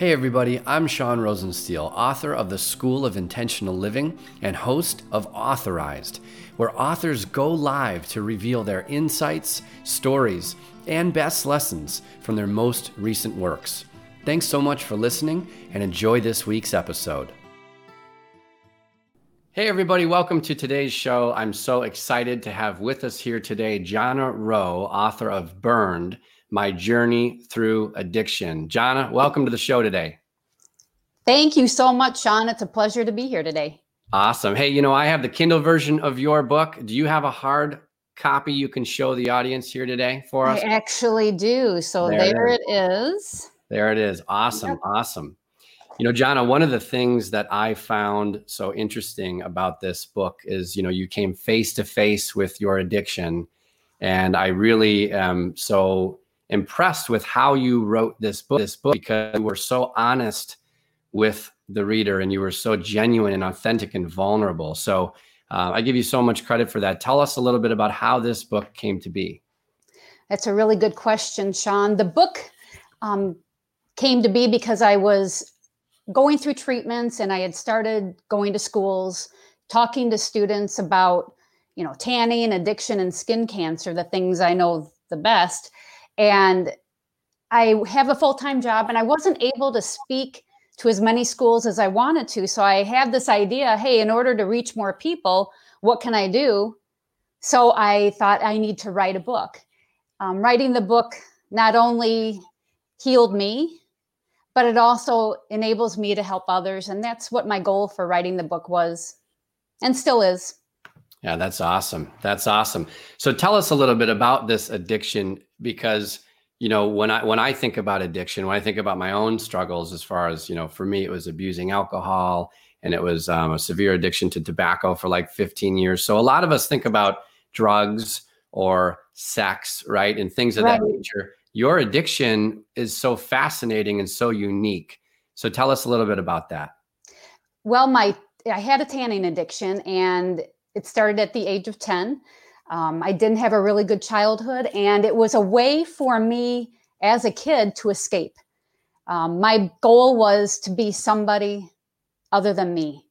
Hey, everybody, I'm Sean Rosensteel, author of The School of Intentional Living and host of Authorized, where authors go live to reveal their insights, stories, and best lessons from their most recent works. Thanks so much for listening and enjoy this week's episode. Hey, everybody, welcome to today's show. I'm so excited to have with us here today Jana Roe, author of Burned My Journey Through Addiction. Jana, welcome to the show today. Thank you so much, Sean. It's a pleasure to be here today. Awesome. Hey, you know, I have the Kindle version of your book. Do you have a hard copy you can show the audience here today for us? I actually do. So there, there it is. There it is. Awesome. Yep. Awesome. You know, Jana, one of the things that I found so interesting about this book is, you know, you came face to face with your addiction. And I really am so impressed with how you wrote this book, this book because you were so honest with the reader and you were so genuine and authentic and vulnerable. So uh, I give you so much credit for that. Tell us a little bit about how this book came to be. That's a really good question, Sean. The book um, came to be because I was going through treatments and I had started going to schools, talking to students about, you know, tanning, addiction, and skin cancer, the things I know the best. And I have a full time job and I wasn't able to speak to as many schools as I wanted to. So I had this idea hey, in order to reach more people, what can I do? So I thought I need to write a book. Um, writing the book not only healed me, but it also enables me to help others. And that's what my goal for writing the book was and still is. Yeah, that's awesome. That's awesome. So tell us a little bit about this addiction because you know when I when I think about addiction, when I think about my own struggles as far as, you know, for me it was abusing alcohol and it was um, a severe addiction to tobacco for like 15 years. So a lot of us think about drugs or sex, right? And things of right. that nature your addiction is so fascinating and so unique. So tell us a little bit about that. Well, my I had a tanning addiction and it started at the age of 10. Um, I didn't have a really good childhood, and it was a way for me as a kid to escape. Um, my goal was to be somebody other than me.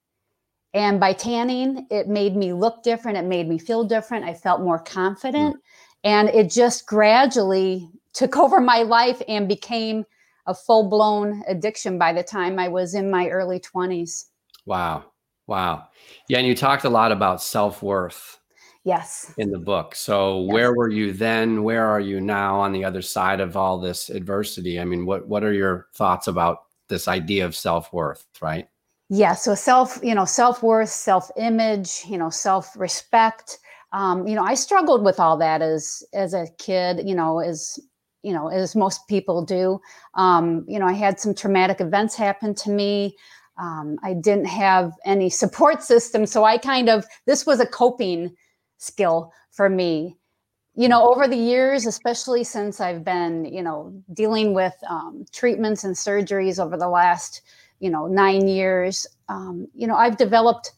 And by tanning, it made me look different. It made me feel different. I felt more confident. Mm. And it just gradually took over my life and became a full blown addiction by the time I was in my early 20s. Wow. Wow. Yeah. And you talked a lot about self worth. Yes. In the book. So yes. where were you then? Where are you now on the other side of all this adversity? I mean, what, what are your thoughts about this idea of self worth, right? Yeah. So self, you know, self worth, self image, you know, self respect. Um, you know, I struggled with all that as as a kid. You know, as you know, as most people do. Um, you know, I had some traumatic events happen to me. Um, I didn't have any support system. So I kind of, this was a coping skill for me. You know, over the years, especially since I've been, you know, dealing with um, treatments and surgeries over the last, you know, nine years, um, you know, I've developed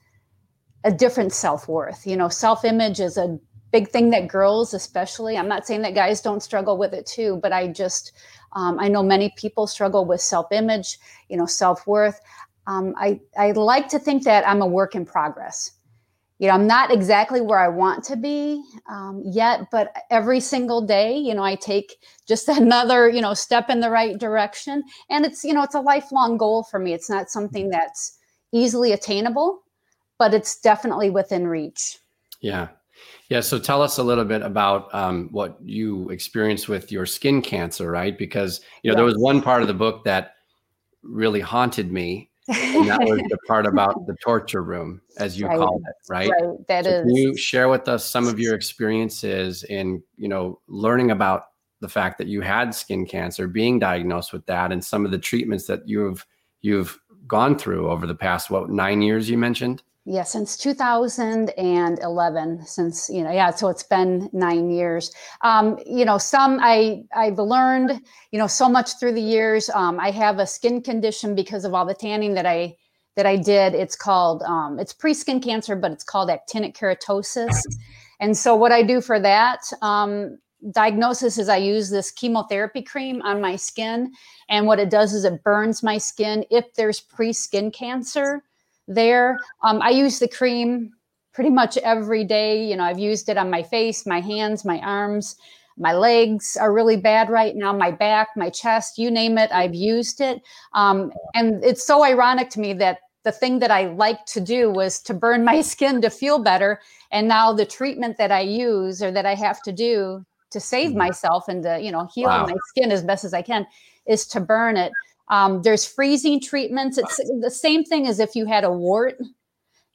a different self worth. You know, self image is a big thing that girls especially i'm not saying that guys don't struggle with it too but i just um, i know many people struggle with self-image you know self-worth um, I, I like to think that i'm a work in progress. You know i'm not exactly where i want to be um, yet but every single day you know i take just another you know step in the right direction. And it's you know it's a lifelong goal for me. It's not something that's easily attainable but it's definitely within reach. Yeah. Yeah, so tell us a little bit about um, what you experienced with your skin cancer, right? Because you know yes. there was one part of the book that really haunted me, and that was the part about the torture room, as you right. called it, right? Right. That so is. Can you share with us some of your experiences in you know learning about the fact that you had skin cancer, being diagnosed with that, and some of the treatments that you've you've gone through over the past what nine years you mentioned? Yeah since 2011 since you know yeah so it's been nine years. Um, you know some i i've learned you know so much through the years. Um, i have a skin condition because of all the tanning that i that i did. It's called um, it's pre-skin cancer but it's called actinic keratosis. And so what i do for that um, diagnosis is I use this chemotherapy cream on my skin. And what it does is it burns my skin. If there's pre skin cancer there. Um, I use the cream pretty much every day. You know, I've used it on my face, my hands, my arms. My legs are really bad right now, my back, my chest, you name it, I've used it. Um, and it's so ironic to me that the thing that I like to do was to burn my skin to feel better. And now the treatment that I use or that I have to do to save mm-hmm. myself and to, you know, heal wow. my skin as best as I can is to burn it. Um, there's freezing treatments. It's the same thing as if you had a wart,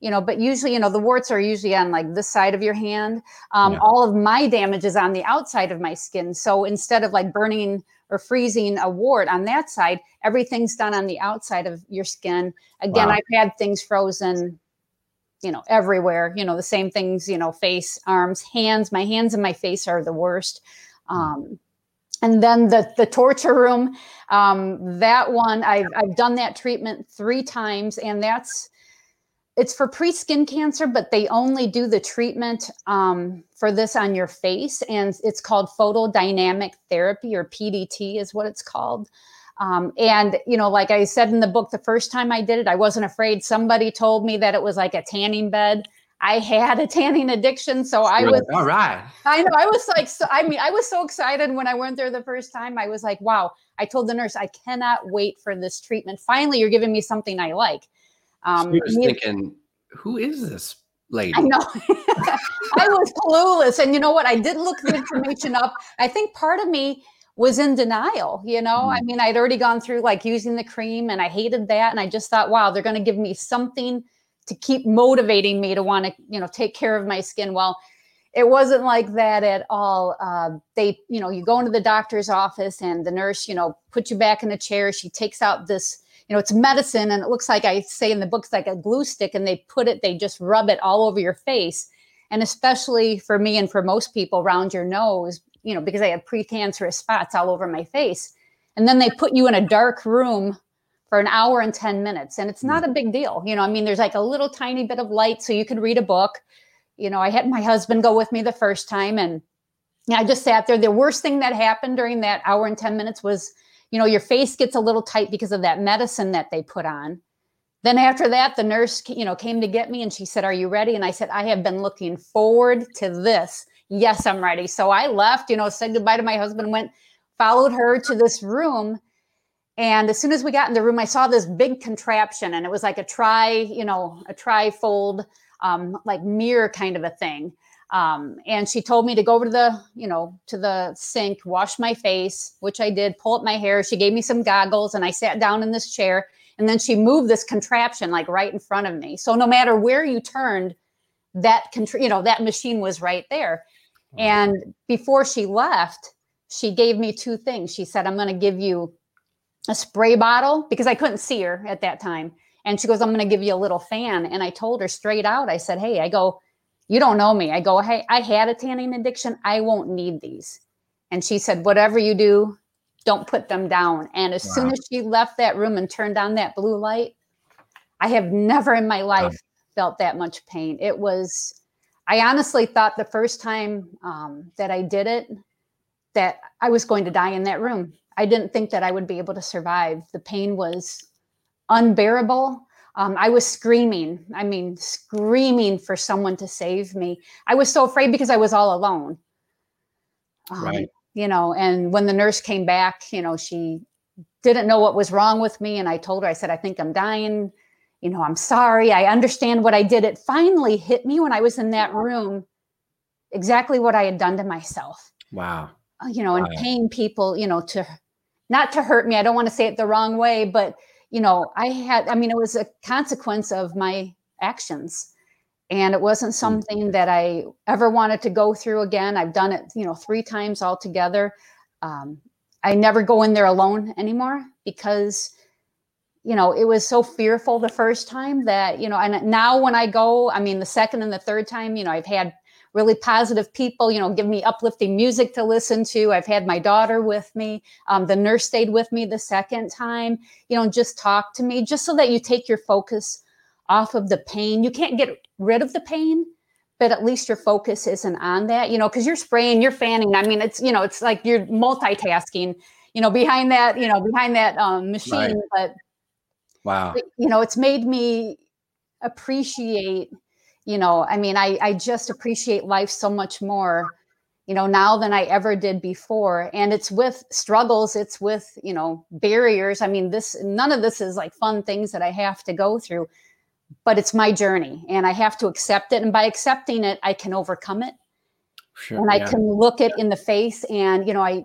you know, but usually, you know, the warts are usually on like this side of your hand. Um, yeah. All of my damage is on the outside of my skin. So instead of like burning or freezing a wart on that side, everything's done on the outside of your skin. Again, wow. I've had things frozen you know everywhere you know the same things you know face arms hands my hands and my face are the worst um, and then the the torture room um, that one I've, I've done that treatment three times and that's it's for pre-skin cancer but they only do the treatment um, for this on your face and it's called photodynamic therapy or pdt is what it's called um, and, you know, like I said in the book, the first time I did it, I wasn't afraid. Somebody told me that it was like a tanning bed. I had a tanning addiction. So I was, all right. I know. I was like, so, I mean, I was so excited when I went there the first time. I was like, wow. I told the nurse, I cannot wait for this treatment. Finally, you're giving me something I like. Um, so was thinking, who is this lady? I know. I was clueless. And you know what? I did look the information up. I think part of me, was in denial you know mm. i mean i'd already gone through like using the cream and i hated that and i just thought wow they're going to give me something to keep motivating me to want to you know take care of my skin. Well it wasn't like that at all. Uh, they you know you go into the doctor's office and the nurse you know put you back in the chair. She takes out this you know it's medicine and it looks like i say in the books like a glue stick and they put it they just rub it all over your face. And especially for me and for most people around your nose you know, because I had precancerous spots all over my face. And then they put you in a dark room for an hour and 10 minutes. And it's not hmm. a big deal. You know, I mean, there's like a little tiny bit of light so you can read a book. You know, I had my husband go with me the first time and I just sat there. The worst thing that happened during that hour and 10 minutes was, you know, your face gets a little tight because of that medicine that they put on. Then after that, the nurse, you know, came to get me and she said, "Are you ready?" And I said, "I have been looking forward to this yes, I'm ready. So I left, you know, said goodbye to my husband, went, followed her to this room. And as soon as we got in the room, I saw this big contraption and it was like a tri, you know, a tri-fold, um, like mirror kind of a thing. Um, and she told me to go over to the, you know, to the sink, wash my face, which I did, pull up my hair. She gave me some goggles and I sat down in this chair. And then she moved this contraption like right in front of me. So no matter where you turned, that, contr- you know, that machine was right there. And before she left, she gave me two things. She said, I'm going to give you a spray bottle because I couldn't see her at that time. And she goes, I'm going to give you a little fan. And I told her straight out, I said, Hey, I go, you don't know me. I go, Hey, I had a tanning addiction. I won't need these. And she said, Whatever you do, don't put them down. And as wow. soon as she left that room and turned on that blue light, I have never in my life wow. felt that much pain. It was I honestly thought the first time um, that I did it that I was going to die in that room. I didn't think that I would be able to survive. The pain was unbearable. Um, I was screaming. I mean, screaming for someone to save me. I was so afraid because I was all alone. Um, right. You know, and when the nurse came back, you know, she didn't know what was wrong with me. And I told her, I said, I think I'm dying you know, I'm sorry. I understand what I did. It finally hit me when I was in that room exactly what I had done to myself. Wow. Uh, you know, and paying people, you know, to not to hurt me. I don't want to say it the wrong way, but, you know, I had, I mean, it was a consequence of my actions. And it wasn't hmm. something that I ever wanted to go through again. I've done it, you know, three times altogether. Um, I never go in there alone anymore because you know, it was so fearful the first time that, you know, and now when I go, I mean, the second and the third time, you know, I've had really positive people, you know, give me uplifting music to listen to. I've had my daughter with me. Um, the nurse stayed with me the second time, you know, just talk to me, just so that you take your focus off of the pain. You can't get rid of the pain, but at least your focus isn't on that, you know, because you're spraying, you're fanning. I mean, it's, you know, it's like you're multitasking, you know, behind that, you know, behind that um, machine. Right. But wow, you know, it's made me appreciate, you know, I mean, I, I just appreciate life so much more, you know, now than I ever did before. And it's with struggles, it's with, you know, barriers. I mean, this, none of this is like fun things that I have to go through but it's my journey and I have to accept it. And by accepting it, I can overcome it. Sure, and I yeah. can look it in the face and, you know, I,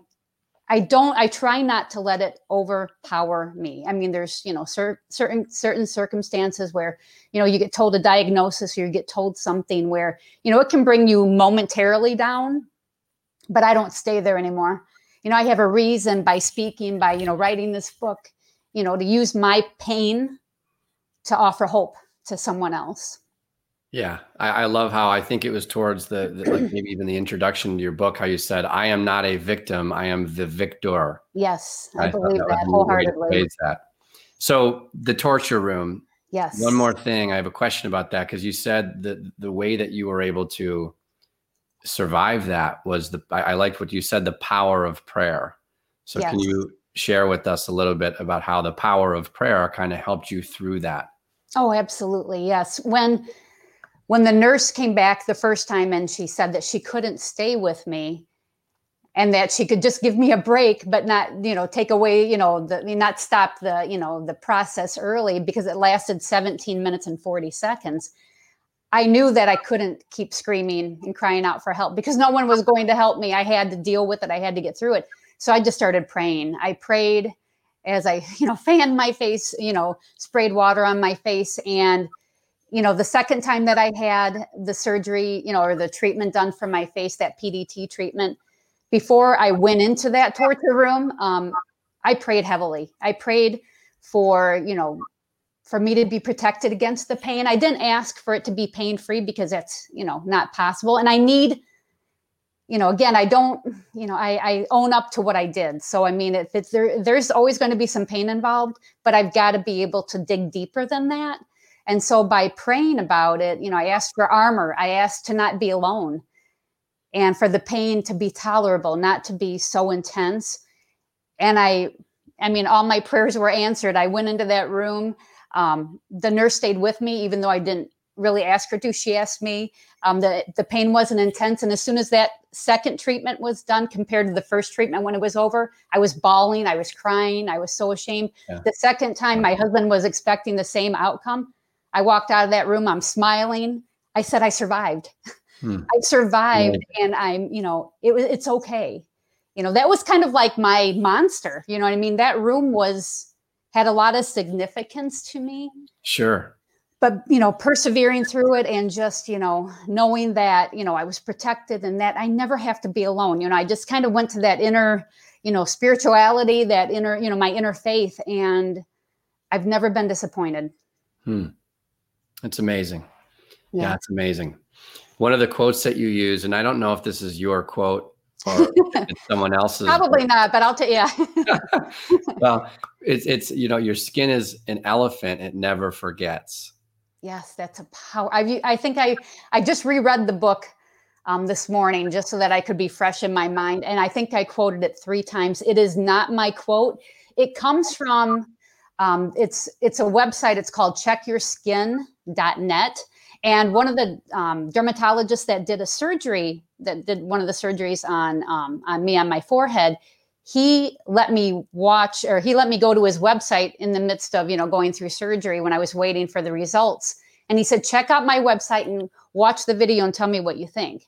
I don't, I try not to let it overpower me. I mean, there's, you know, cer- certain, certain circumstances where, you know, you get told a diagnosis or you get told something where, you know, it can bring you momentarily down, but I don't stay there anymore. You know, I have a reason by speaking, by, you know, writing this book, you know, to use my pain to offer hope to someone else. Yeah, I, I, love how I think it was towards the, the, like maybe even the introduction to your book how you said, "I am not a victim; I am the victor." Yes, I, I believe that, that wholeheartedly. That. So the torture room. Yes. One more thing, I have a question about that because you said that the way that you were able to survive that was the. I, I liked what you said, the power of prayer. So yes. can you share with us a little bit about how the power of prayer kind of helped you through that? Oh, absolutely. Yes. When when the nurse came back the first time and she said that she couldn't stay with me and that she could just give me a break but not you know take away you know the not stop the you know the process early because it lasted 17 minutes and 40 seconds i knew that i couldn't keep screaming and crying out for help because no one was going to help me. I had to deal with it. I had to get through it. So i just started praying. I prayed as I, you know, fanned my face, you know, sprayed water on my face. And, you know, the second time that I had the surgery, you know, or the treatment done for my face, that PDT treatment, before I went into that torture room, um, I prayed heavily. I prayed for, you know, for me to be protected against the pain. I didn't ask for it to be pain free because that's, you know, not possible. And I need you know, again, I don't, you know, I, I own up to what I did. So, I mean, if it's there, there's always going to be some pain involved, but I've got to be able to dig deeper than that. And so by praying about it, you know, I asked for armor. I asked to not be alone and for the pain to be tolerable, not to be so intense. And I, I mean, all my prayers were answered. I went into that room. Um, the nurse stayed with me, even though I didn't really ask her to. She asked me. Um, the the pain wasn't intense, and as soon as that second treatment was done compared to the first treatment when it was over, I was bawling, I was crying, I was so ashamed. Yeah. The second time, my husband was expecting the same outcome. I walked out of that room. I'm smiling. I said, I survived. Hmm. I survived, yeah. and I'm, you know, it was. It's okay. You know, that was kind of like my monster. You know what I mean? That room was had a lot of significance to me. Sure but you know persevering through it and just you know knowing that you know i was protected and that i never have to be alone you know i just kind of went to that inner you know spirituality that inner you know my inner faith and i've never been disappointed hmm it's amazing yeah, yeah it's amazing one of the quotes that you use and i don't know if this is your quote or someone else's probably not but i'll tell you well it's it's you know your skin is an elephant it never forgets Yes, that's a power. I I think I I just reread the book um, this morning just so that I could be fresh in my mind, and I think I quoted it three times. It is not my quote. It comes from um, it's it's a website. It's called CheckYourSkin.net, and one of the um, dermatologists that did a surgery that did one of the surgeries on um, on me on my forehead he let me watch or he let me go to his website in the midst of you know going through surgery when i was waiting for the results. And he said check out my website and watch the video and tell me what you think.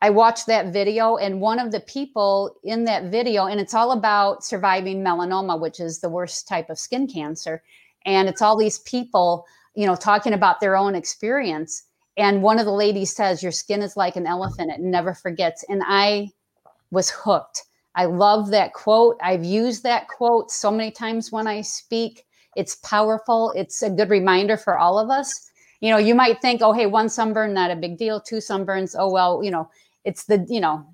I watched that video and one of the people in that video and it's all about surviving melanoma which is the worst type of skin cancer. And it's all these people you know talking about their own experience and one of the ladies says your skin is like an elephant it never forgets and i was hooked I love that quote. I've used that quote so many times when I speak. It's powerful. It's a good reminder for all of us. You know, you might think, oh, hey, one sunburn, not a big deal. Two sunburns, oh, well, you know, it's the, you know,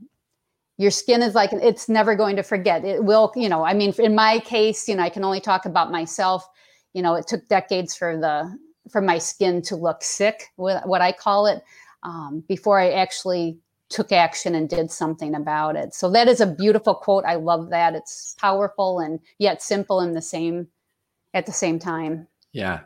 your skin is like, it's never going to forget. It will, you know, I mean, in my case, you know, I can only talk about myself. You know, it took decades for the, for my skin to look sick, what I call it. um, before I actually took action and did something about it. So that is a beautiful quote. I love that. It's powerful and yet simple in the same at the same time. Yeah.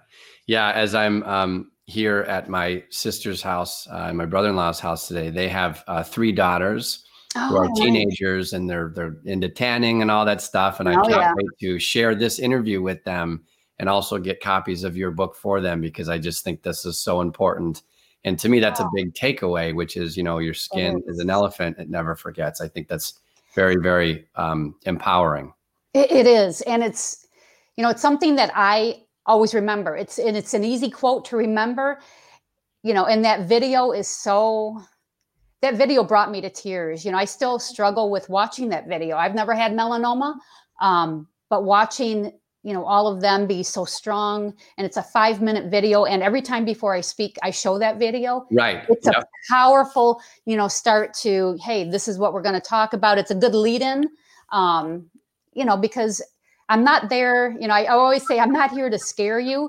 Yeah. As I'm um, here at my sister's house, uh, my brother-in-law's house today, they have uh, three daughters oh, who are oh, teenagers and they're they're into tanning and all that stuff. And I oh, can't yeah. wait to share this interview with them and also get copies of your book for them because I just think this is so important. And to me, that's a big takeaway, which is, you know, your skin is an elephant; it never forgets. I think that's very, very um, empowering. It, it is, and it's, you know, it's something that I always remember. It's and it's an easy quote to remember, you know. And that video is so. That video brought me to tears. You know, I still struggle with watching that video. I've never had melanoma, um, but watching you know all of them be so strong and it's a five minute video and every time before i speak i show that video. Right. It's yep. a powerful you know start to hey this is what we're going to talk about. It's a good lead in um, you know because i'm not there you know I, I always say i'm not here to scare you.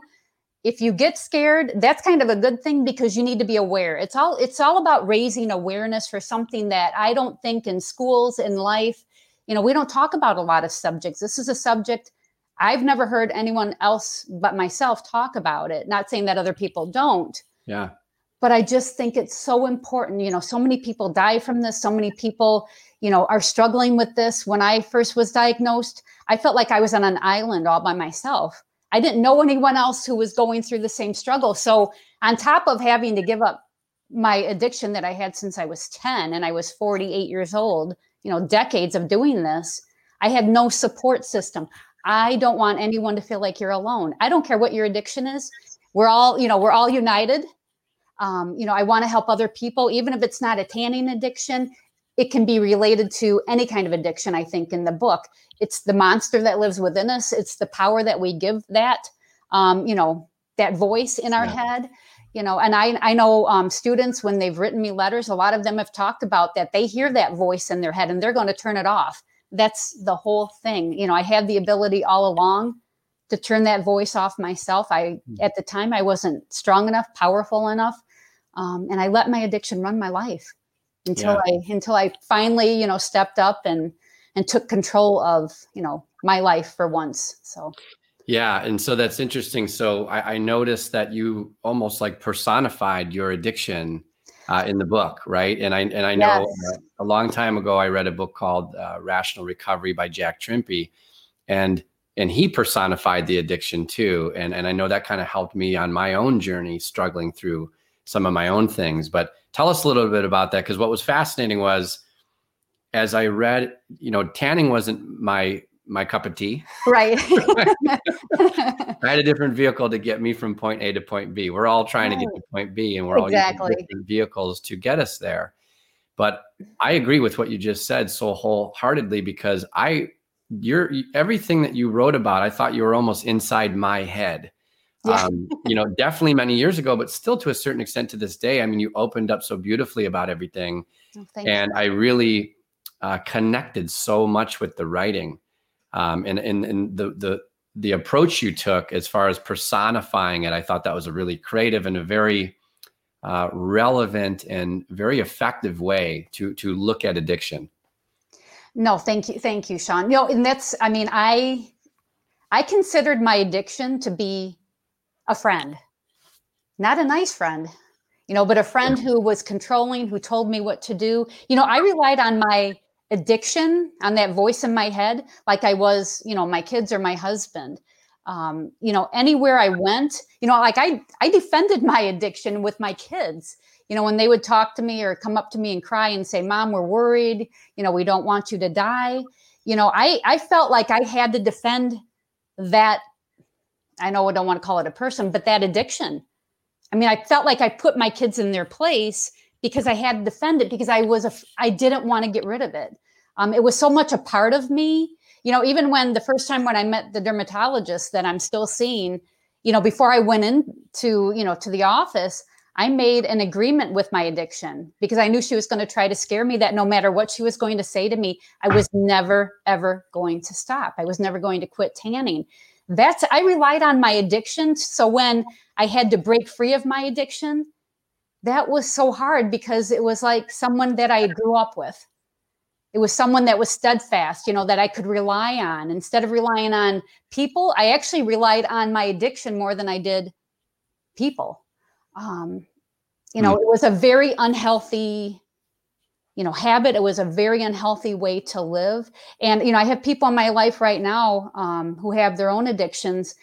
If you get scared that's kind of a good thing because you need to be aware. It's all it's all about raising awareness for something that i don't think in schools in life you know we don't talk about a lot of subjects. This is a subject I've never heard anyone else but myself talk about it. Not saying that other people don't. Yeah. But I just think it's so important. You know, so many people die from this. So many people, you know, are struggling with this. When I first was diagnosed, I felt like I was on an island all by myself. I didn't know anyone else who was going through the same struggle. So, on top of having to give up my addiction that I had since I was 10 and I was 48 years old, you know, decades of doing this, I had no support system. I don't want anyone to feel like you're alone. I don't care what your addiction is. We're all, you know, we're all united. Um, you know, I want to help other people, even if it's not a tanning addiction. It can be related to any kind of addiction. I think in the book, it's the monster that lives within us. It's the power that we give that, um, you know, that voice in our yeah. head. You know, and I I know um, students when they've written me letters, a lot of them have talked about that. They hear that voice in their head and they're going to turn it off that's the whole thing. You know, I had the ability all along to turn that voice off myself. I, hmm. at the time, I wasn't strong enough, powerful enough. Um, and I let my addiction run my life until yeah. I, until I finally, you know, stepped up and, and took control of, you know, my life for once. So, yeah. And so that's interesting. So I, I noticed that you almost like personified your addiction uh, in the book, right? And I and I know yes. uh, a long time ago I read a book called uh, Rational Recovery by Jack Trimpey, and and he personified the addiction too. And and I know that kind of helped me on my own journey, struggling through some of my own things. But tell us a little bit about that because what was fascinating was as I read, you know, tanning wasn't my my cup of tea. Right. I had a different vehicle to get me from point A to point B. We're all trying right. to get to point B and we're exactly. all using different vehicles to get us there. But I agree with what you just said so wholeheartedly because I you're everything that you wrote about, I thought you were almost inside my head. Yeah. Um, you know, definitely many years ago, but still to a certain extent to this day. I mean, you opened up so beautifully about everything. Oh, and you. I really uh, connected so much with the writing um, and and and the the the approach you took as far as personifying it, I thought that was a really creative and a very uh, relevant and very effective way to to look at addiction. No, thank you, thank you, Sean. You know, and that's I mean, I I considered my addiction to be a friend, not a nice friend, you know, but a friend who was controlling, who told me what to do. You know, I relied on my addiction on that voice in my head like i was you know my kids or my husband. Um, you know anywhere i went you know like i i defended my addiction with my kids. You know when they would talk to me or come up to me and cry and say mom we're worried. You know we don't want you to die. You know i i felt like i had to defend that i know i don't want to call it a person but that addiction. I mean i felt like i put my kids in their place because I had to defend it because I was a, I didn't want to get rid of it. Um, it was so much a part of me. You know, even when the first time when I met the dermatologist that I'm still seeing, you know, before I went into, you know, to the office, I made an agreement with my addiction because I knew she was going to try to scare me that no matter what she was going to say to me, I was never, ever going to stop. I was never going to quit tanning. That's, I relied on my addiction. So when I had to break free of my addiction, that was so hard because it was like someone that I grew up with. It was someone that was steadfast, you know, that I could rely on. Instead of relying on people, I actually relied on my addiction more than I did people. Um, you know, mm. it was a very unhealthy, you know, habit. It was a very unhealthy way to live. And, you know, I have people in my life right now um, who have their own addictions.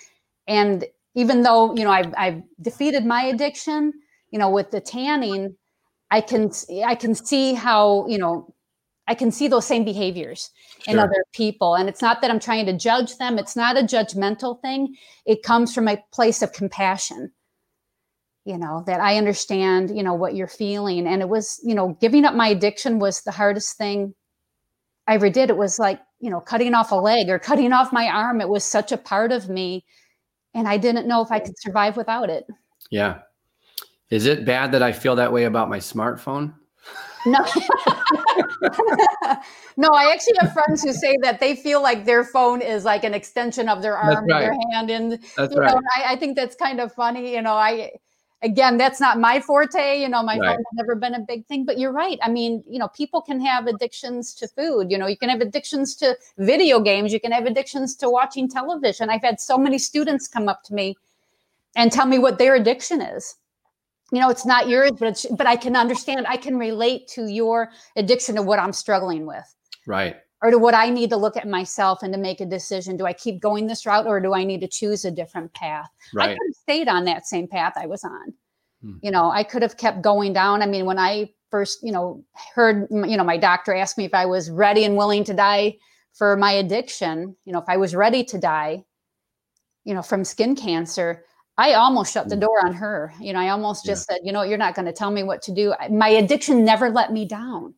And even though, you know, I've, I've defeated my addiction, you know, with the tanning, I can, I can see how, you know, I can see those same behaviors sure. in other people. And it's not that I'm trying to judge them, it's not a judgmental thing. It comes from a place of compassion, you know, that I understand, you know, what you're feeling. And it was, you know, giving up my addiction was the hardest thing I ever did. It was like, you know, cutting off a leg or cutting off my arm. It was such a part of me. And I didn't know if I could survive without it. Yeah. Is it bad that I feel that way about my smartphone? No. no, I actually have friends who say that they feel like their phone is like an extension of their arm, right. their hand, and that's you right. know, I, I, think that's kind of funny. You know, I again, that's not my forte. You know, my right. phone has never been a big thing. But you're right. I mean, you know, people can have addictions to food. You know, you can have addictions to video games. You can have addictions to watching television. I've had so many students come up to me and tell me what their addiction is you know it's not yours but it's but i can understand i can relate to your addiction to what i'm struggling with. Right. Or to what i need to look at myself and to make a decision. Do i keep going this route or do i need to choose a different path? Right. i could have stayed on that same path i was on. Hmm. you know i could have kept going down. I mean when i first you know heard you know my doctor asked me if i was ready and willing to die for my addiction you know if i was ready to die you know from skin cancer I almost shut the mm. door on her. You know, I almost just yeah. said, you know, you're not going to tell me what to do. My addiction never let me down.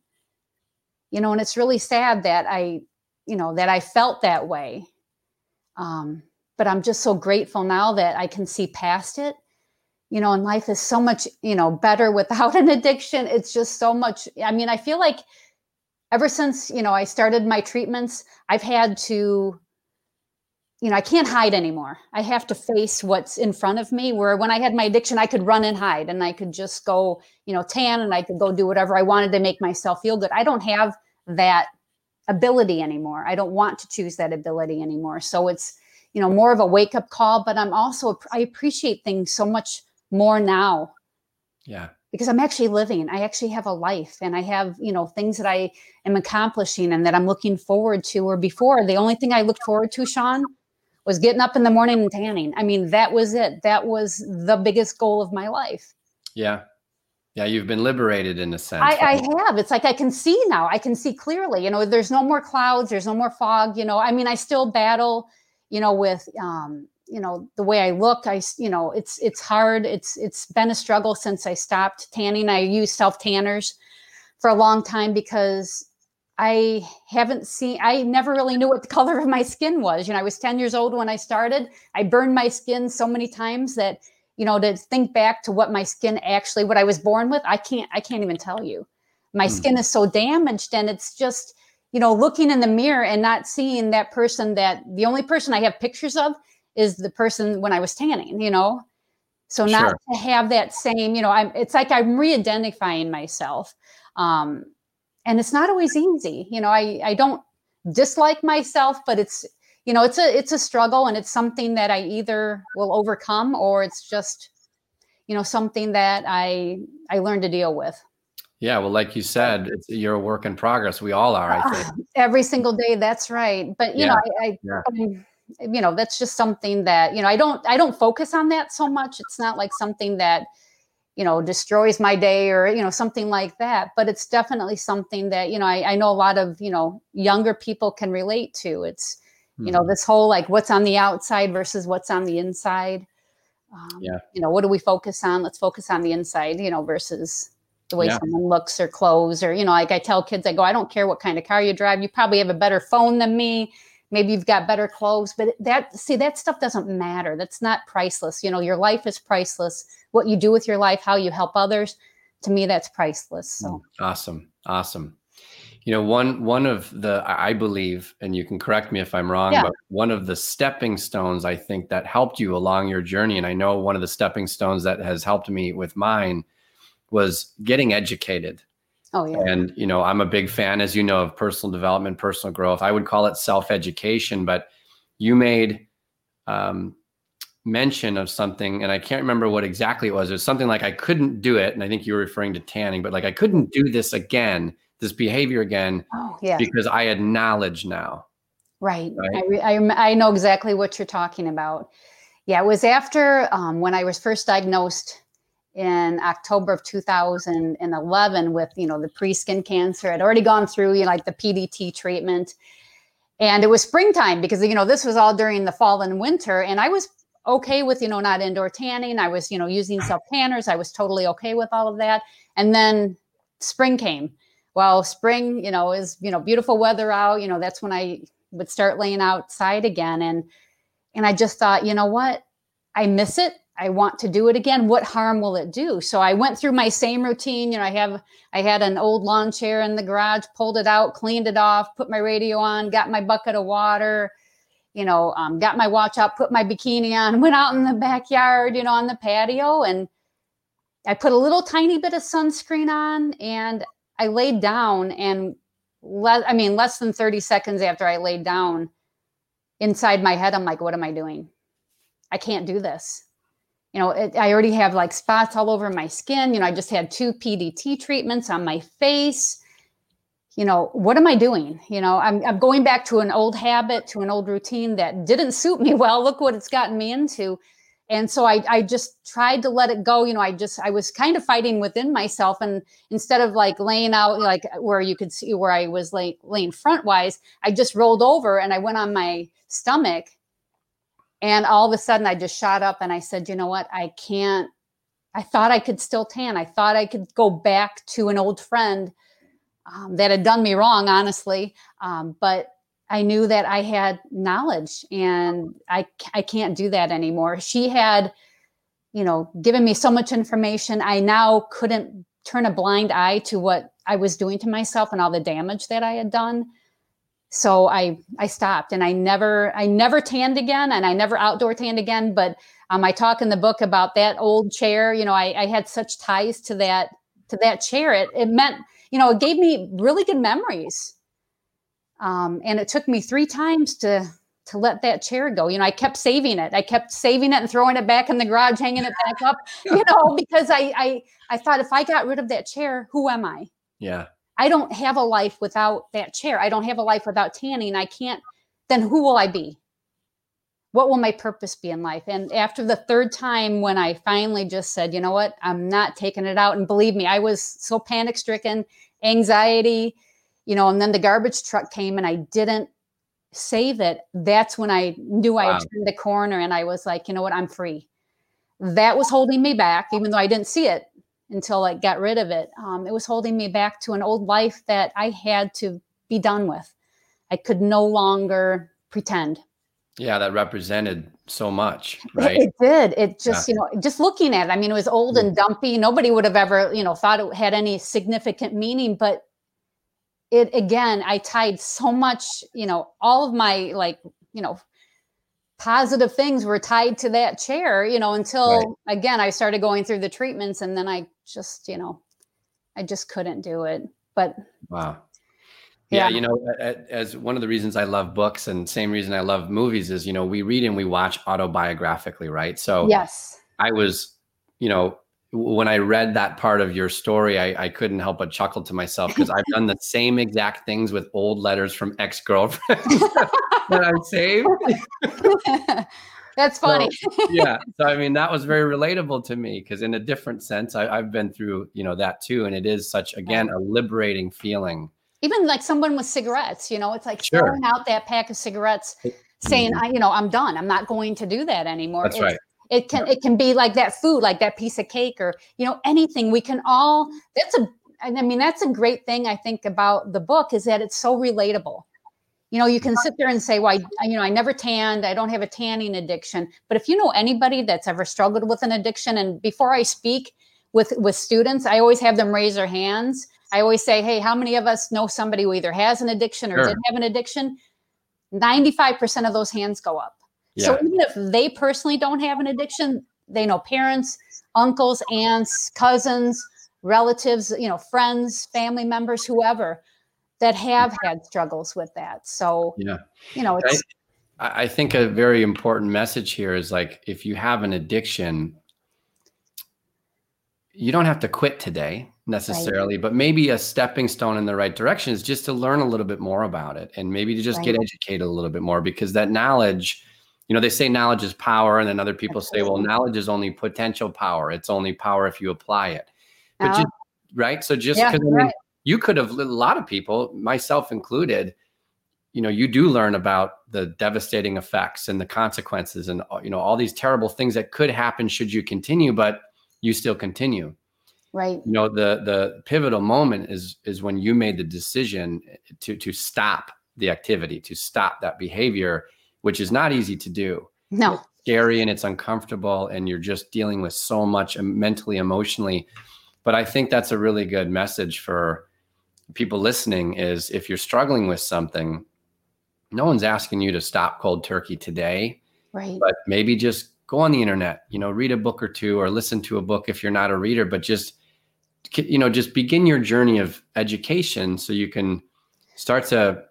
You know, and it's really sad that I, you know, that I felt that way. Um, but I'm just so grateful now that I can see past it. You know, and life is so much, you know, better without an addiction. It's just so much. I mean, I feel like ever since, you know, I started my treatments, I've had to you know, I can't hide anymore. I have to face what's in front of me. Where when I had my addiction, I could run and hide and I could just go, you know, tan and I could go do whatever I wanted to make myself feel good. I don't have that ability anymore. I don't want to choose that ability anymore. So it's, you know, more of a wake up call, but I'm also, I appreciate things so much more now. Yeah. Because I'm actually living. I actually have a life and I have, you know, things that I am accomplishing and that I'm looking forward to. Or before, the only thing I looked forward to, Sean, was getting up in the morning and tanning. I mean, that was it. That was the biggest goal of my life. Yeah. Yeah, you've been liberated in a sense. I, I, have. It's like I can see now. I can see clearly. You know, there's no more clouds. There's no more fog. You know, I mean, I still battle. You know, with um, you know the way I look. I, you know, it's it's hard. It's it's been a struggle since I stopped tanning. I use self tanners for a long time because I haven't seen, I never really knew what the color of my skin was. You know, I was 10 years old when I started. I burned my skin so many times that, you know, to think back to what my skin actually, what I was born with, I can't, I can't even tell you. My mm. skin is so damaged and it's just, you know, looking in the mirror and not seeing that person that the only person I have pictures of is the person when I was tanning, you know? So not sure. to have that same, you know, I'm, it's like I'm re-identifying myself. Um, and it's not always easy you know i i don't dislike myself but it's you know it's a it's a struggle and it's something that i either will overcome or it's just you know something that i i learn to deal with. Yeah well like you said it's you're a work in progress. We all are i think. every single day that's right. But you yeah. know i, I yeah. um, you know that's just something that you know i don't i don't focus on that so much. It's not like something that you know destroys my day or you know something like that. But it's definitely something that you know I, I know a lot of you know younger people can relate to. It's mm-hmm. you know mm-hmm. this whole like what's on the outside versus what's on the inside. Um, yeah. you know what do we focus on? Let's focus on the inside you know versus the way yeah. someone looks or clothes or you know like i tell kids i go i don't care what kind of car you drive. You probably have a better phone than me. Maybe you've got better clothes. But that see that stuff doesn't matter. That's not priceless. You know your life is priceless what you do with your life how you help others to me that's priceless so mm, awesome awesome you know one one of the i believe and you can correct me if i'm wrong yeah. but one of the stepping stones i think that helped you along your journey and i know one of the stepping stones that has helped me with mine was getting educated. Oh yeah. And you know, I'm a big fan, as you know, of personal development, personal growth. I would call it self-education, but you made um, mention of something, and I can't remember what exactly it was. It was something like I couldn't do it, and I think you were referring to tanning, but like I couldn't do this again, this behavior again, oh yeah, because I had knowledge now. Right. right? I, I I know exactly what you're talking about. Yeah, it was after um, when I was first diagnosed in October of 2011 with, you know, the pre-skin cancer. I'd already gone through, you know, like the PDT treatment. And it was springtime because, you know, this was all during the fall and winter. And I was okay with, you know, not indoor tanning. I was, you know, using self tanners. I was totally okay with all of that. And then spring came. Well, spring, you know, is, you know, beautiful weather out. You know, that's when I would start laying outside again. And, and I just thought, you know what? I miss it. I want to do it again. What harm will it do? So I went through my same routine. You know, I have I had an old lawn chair in the garage, pulled it out, cleaned it off, put my radio on, got my bucket of water, you know, um, got my watch out, put my bikini on, went out in the backyard, you know, on the patio, and I put a little tiny bit of sunscreen on, and I laid down, and le- I mean, less than thirty seconds after I laid down, inside my head, I'm like, what am I doing? I can't do this you know, it, I already have like spots all over my skin. You know, I just had two PDT treatments on my face. You know, what am I doing? You know, I'm, I'm going back to an old habit, to an old routine that didn't suit me well. Look what it's gotten me into. And so I, I just tried to let it go. You know, I just, I was kind of fighting within myself. And instead of like laying out, like where you could see where I was like laying front wise, I just rolled over and I went on my stomach and all of a sudden, I just shot up and I said, you know what? I can't. I thought I could still tan. I thought I could go back to an old friend um, that had done me wrong, honestly. Um, but I knew that I had knowledge and I, I can't do that anymore. She had, you know, given me so much information. I now couldn't turn a blind eye to what I was doing to myself and all the damage that I had done so I I stopped and I never I never tanned again and I never outdoor tanned again. But um, I talk in the book about that old chair. You know, I, I had such ties to that to that chair. It it meant you know it gave me really good memories. Um, and it took me three times to to let that chair go. You know, I kept saving it. I kept saving it and throwing it back in the garage, hanging it back up. You know, because I I I thought if I got rid of that chair, who am I? Yeah. I don't have a life without that chair. I don't have a life without tanning. I can't, then who will I be? What will my purpose be in life? And after the third time, when I finally just said, you know what, I'm not taking it out. And believe me, I was so panic stricken, anxiety, you know, and then the garbage truck came and I didn't save it. That's when I knew wow. I turned the corner and I was like, you know what, I'm free. That was holding me back, even though I didn't see it until I got rid of it. Um, it was holding me back to an old life that I had to be done with. I could no longer pretend. Yeah, that represented so much, right? It, did. It just, yeah. you know, just looking at it, I mean, it was old and dumpy. Nobody would have ever, you know, thought it had any significant meaning, but it again, I tied so much, you know, all of my like, you know, positive things were tied to that chair, you know, until right. again I started going through the treatments and then I just, you know, I just couldn't do it. But wow. Yeah, yeah, you know, as one of the reasons I love books and same reason I love movies is, you know, we read and we watch autobiographically, right? So yes, I was, you know, when I read that part of your story, I, I couldn't help but chuckle to myself because I've done the same exact things with old letters from ex girlfriends that I saved. That's funny. So, yeah. So I mean, that was very relatable to me because in a different sense, I, have been through, you know, that too. And it is such again a liberating feeling. Even like someone with cigarettes, you know, it's like sure. throwing out that pack of cigarettes, saying, mm-hmm. I, you know, I'm done. I'm not going to do that anymore. That's it's, right it can it can be like that food, like that piece of cake, or you know anything. We can all. That's a. I mean, that's a great thing I think about the book is that it's so relatable. You know, you can sit there and say, "Well, you know, I never tanned. I don't have a tanning addiction." But if you know anybody that's ever struggled with an addiction, and before I speak with with students, I always have them raise their hands. I always say, "Hey, how many of us know somebody who either has an addiction or sure. did have an addiction?" Ninety-five percent of those hands go up. Yeah. So even if they personally don't have an addiction, they know parents, uncles, aunts, cousins, relatives, you know, friends, family members, whoever that have had struggles with that. So, yeah, you know, it's. I, I think a very important message here is like if you have an addiction, you don't have to quit today necessarily, right. but maybe a stepping stone in the right direction is just to learn a little bit more about it and maybe to just right. get educated a little bit more because that knowledge, you know, they say knowledge is power, and then other people Absolutely. say, well, knowledge is only potential power. It's only power if you apply it. But uh, just right. So just because yeah, I mean, you could have a lot of people, myself included, you know, you do learn about the devastating effects and the consequences and you know all these terrible things that could happen should you continue, but you still continue. Right. You know, the the pivotal moment is is when you made the decision to to stop the activity, to stop that behavior, which is not easy to do. No. It's scary and it's uncomfortable and you're just dealing with so much um, mentally, emotionally. But I think that's a really good message for people listening is if you're struggling with something, no one's asking you to stop cold turkey today. Right. But maybe just go on the internet, you know, read a book or two or listen to a book if you're not a reader, but just you know, just begin your journey of education so you can start to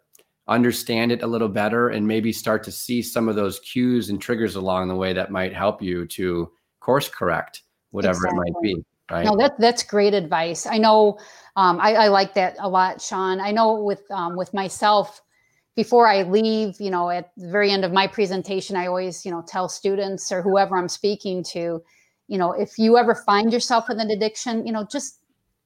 understand it a little better and maybe start to see some of those cues and triggers along the way that might help you to course correct whatever exactly. it might be. Right. No, that that's great advice. I know um, I, I, like that a lot, Sean. I know with um, with myself, before I leave, you know, at the very end of my presentation, I always, you know, tell students or whoever I'm speaking to, you know, if you ever find yourself with an addiction, you know, just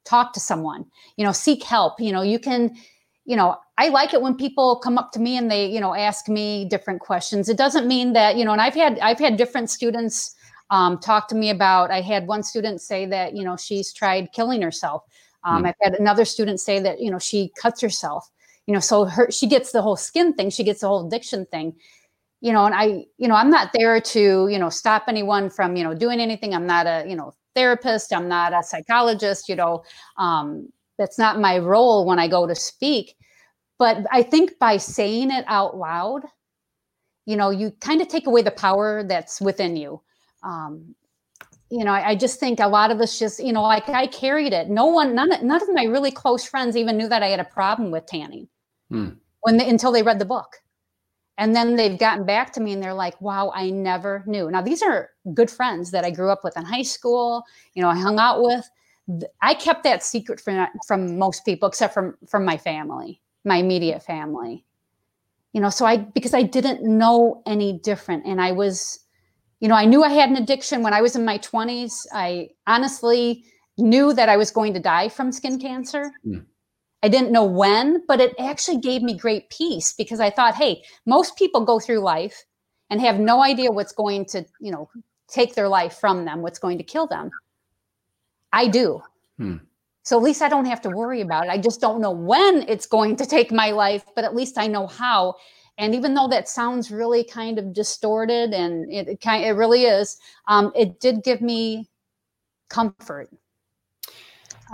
talk to someone, you know, seek help. You know, you can, you know, I like it when people come up to me and they, you know, ask me different questions. It doesn't mean that, you know, and I've had I've had different students um, talk to me about. I had one student say that you know she's tried killing herself. Um, mm. I've had another student say that you know she cuts herself. You know, so her she gets the whole skin thing. She gets the whole addiction thing. You know, and I, you know, I'm not there to you know stop anyone from you know doing anything. I'm not a you know therapist. I'm not a psychologist. You know, um, that's not my role when I go to speak. But I think by saying it out loud, you know, you kind of take away the power that's within you um, you know, I, I, just think a lot of us just, you know, like I carried it. No one, none, none of my really close friends even knew that I had a problem with tanning hmm. when they, until they read the book. And then they've gotten back to me and they're like, wow, I never knew. Now, these are good friends that I grew up with in high school, you know, I hung out with. I kept that secret from, from most people, except from, from my family, my immediate family. You know, so I, because I didn't know any different. And I was, you know, I knew I had an addiction when I was in my 20s. I honestly knew that I was going to die from skin cancer. Mm. I didn't know when, but it actually gave me great peace because I thought, hey, most people go through life and have no idea what's going to, you know, take their life from them, what's going to kill them. I do. Hmm. So at least I don't have to worry about it. I just don't know when it's going to take my life, but at least I know how. And even though that sounds really kind of distorted, and it, it kind it really is, um, it did give me comfort.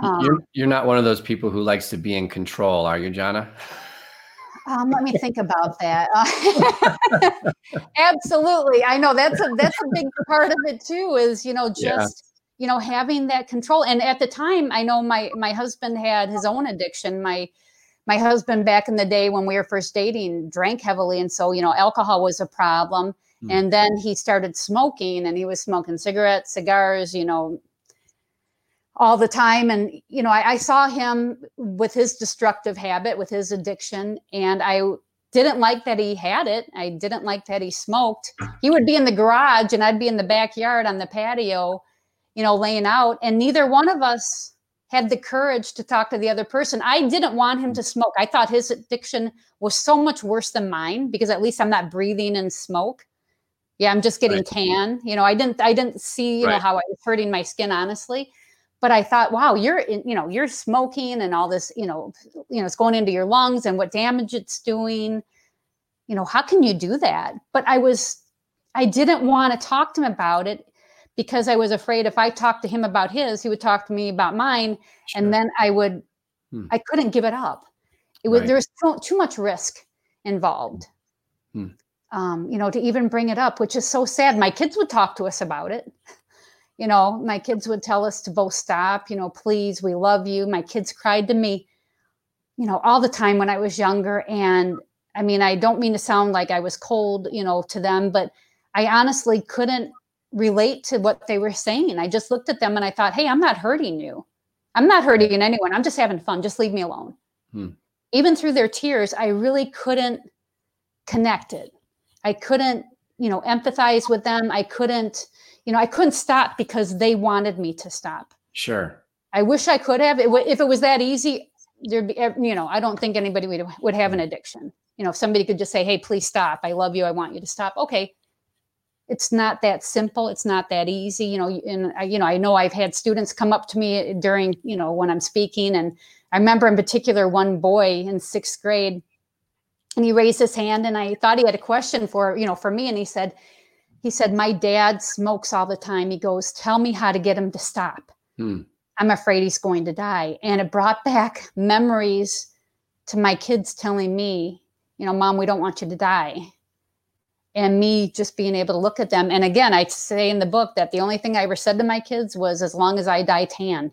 Um, you're, you're not one of those people who likes to be in control, are you, Jana? Um, let me think about that. Absolutely, I know that's a that's a big part of it too. Is you know just yeah. you know having that control. And at the time, I know my my husband had his own addiction. My my husband back in the day when we were first dating drank heavily and so you know alcohol was a problem mm. and then he started smoking and he was smoking cigarettes cigars you know all the time and you know I, I saw him with his destructive habit with his addiction and i didn't like that he had it i didn't like that he smoked he would be in the garage and i'd be in the backyard on the patio you know laying out and neither one of us had the courage to talk to the other person. I didn't want him to smoke. I thought his addiction was so much worse than mine because at least I'm not breathing in smoke. Yeah, I'm just getting right. tan. You know, I didn't I didn't see, you right. know, how I was hurting my skin honestly. But I thought, wow, you're in, you know, you're smoking and all this, you know, you know, it's going into your lungs and what damage it's doing. You know, how can you do that? But I was I didn't want to talk to him about it because I was afraid if I talked to him about his, he would talk to me about mine, sure. and then I would, hmm. I couldn't give it up. It was right. there was too, too, much risk involved. Hmm. Um, you know, to even bring it up, which is so sad. My kids would talk to us about it. You know, my kids would tell us to both stop, you know, please, we love you. My kids cried to me, you know, all the time when I was younger. And I mean, I don't mean to sound like I was cold, you know, to them, but I honestly couldn't relate to what they were saying. I just looked at them and I thought, hey, I'm not hurting you. I'm not hurting anyone. I'm just having fun. Just leave me alone. Hmm. Even through their tears, I really couldn't connect it. I couldn't, you know, empathize with them. I couldn't, you know, I couldn't stop because they wanted me to stop. Sure. I wish I could have. If it was that easy, there'd be, you know, I don't think anybody would, would have an mm-hmm. addiction. You know, if somebody could just say, hey, please stop. I love you. I want you to stop. Okay. It's not that simple. It's not that easy. You know, and I, you know, I know I've had students come up to me during, you know, when I'm speaking. And I remember in particular one boy in sixth grade, and he raised his hand and I thought he had a question for, you know, for me. And he said, he said, my dad smokes all the time. He goes, tell me how to get him to stop. Hmm. I'm afraid he's going to die. And it brought back memories to my kids telling me, you know, mom, we don't want you to die. And me just being able to look at them. And again, I say in the book that the only thing I ever said to my kids was, as long as I die tan.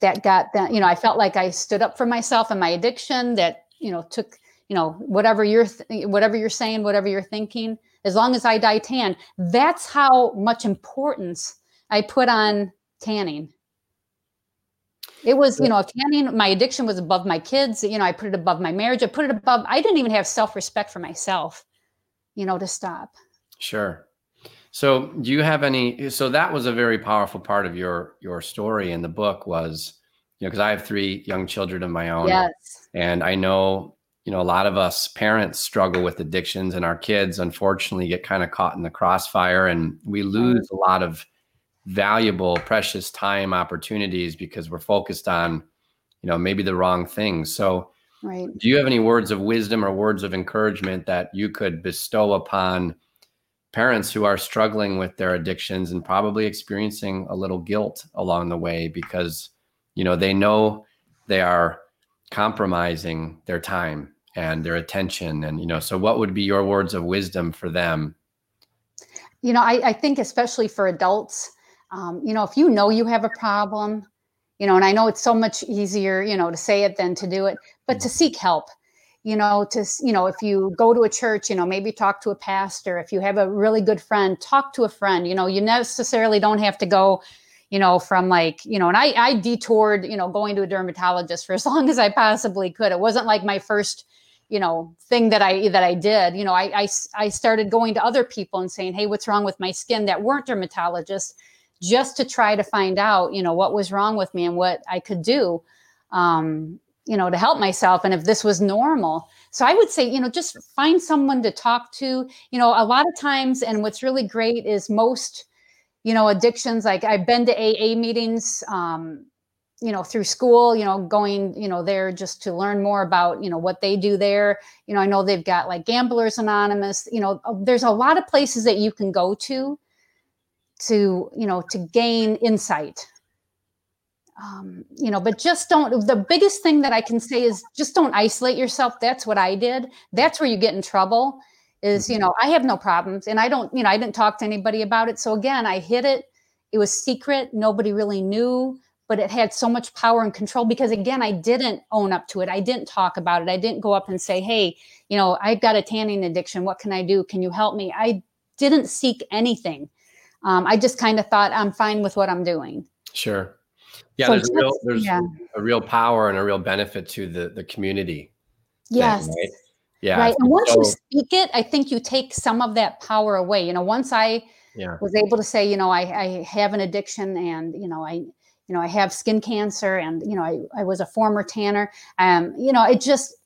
That got that, you know, I felt like I stood up for myself and my addiction, that, you know, took, you know, whatever you're, th- whatever you're saying, whatever you're thinking, as long as I die tan. That's how much importance I put on tanning. It was, you know, tanning, my addiction was above my kids. You know, I put it above my marriage. I put it above, I didn't even have self respect for myself, you know, to stop. Sure. So do you have any, so that was a very powerful part of your, your story in the book was, you know, because I have three young children of my own. Yes. And I know you know, a lot of us parents struggle with addictions, and our kids unfortunately get kind of caught in the crossfire, and we lose a lot of valuable, precious time opportunities because we're focused on, you know, maybe the wrong things. So, right. do you have any words of wisdom or words of encouragement that you could bestow upon parents who are struggling with their addictions and probably experiencing a little guilt along the way because, you know, they know they are compromising their time and their attention and you know so what would be your words of wisdom for them? You know i, I think especially for adults um, you know if you know you have a problem you know and i know it's so much easier you know to say it than to do it but to seek help you know to you know if you go to a church you know maybe talk to a pastor if you have a really good friend talk to a friend you know you necessarily don't have to go you know, from like, you know, and I, I detoured, you know, going to a dermatologist for as long as I possibly could. It wasn't like my first, you know, thing that I, that I did, you know, I, I, I started going to other people and saying, Hey, what's wrong with my skin that weren't dermatologists just to try to find out, you know, what was wrong with me and what I could do, um, you know, to help myself. And if this was normal. So I would say, you know, just find someone to talk to, you know, a lot of times. And what's really great is most, you know, addictions. Like I've been to AA meetings, um, you know, through school, you know, going, you know, there just to learn more about, you know, what they do there. You know, I know they've got like Gamblers Anonymous, you know, uh, there's a lot of places that you can go to to, you know, to gain insight. Um, you know, but just don't, the biggest thing that I can say is just don't isolate yourself. That's what I did. That's where you get in trouble is you mm-hmm. know i have no problems and i don't you know i didn't talk to anybody about it. So again i hid it. It was secret. Nobody really knew but it had so much power and control because again i didn't own up to it. I didn't talk about it. I didn't go up and say hey you know i've got a tanning addiction. What can i do? Can you help me? I didn't seek anything. Um, i just kind of thought i'm fine with what i'm doing. Sure. Yeah so there's, real, there's yeah. a real power and a real benefit to the the community yes. thing, right? Yeah. Right. And once so, you speak it, I think you take some of that power away. You know, once I yeah. was able to say, you know, I, I have an addiction and, you know, I, you know, I have skin cancer and, you know, I, I was a former tanner. Um, you know, it just,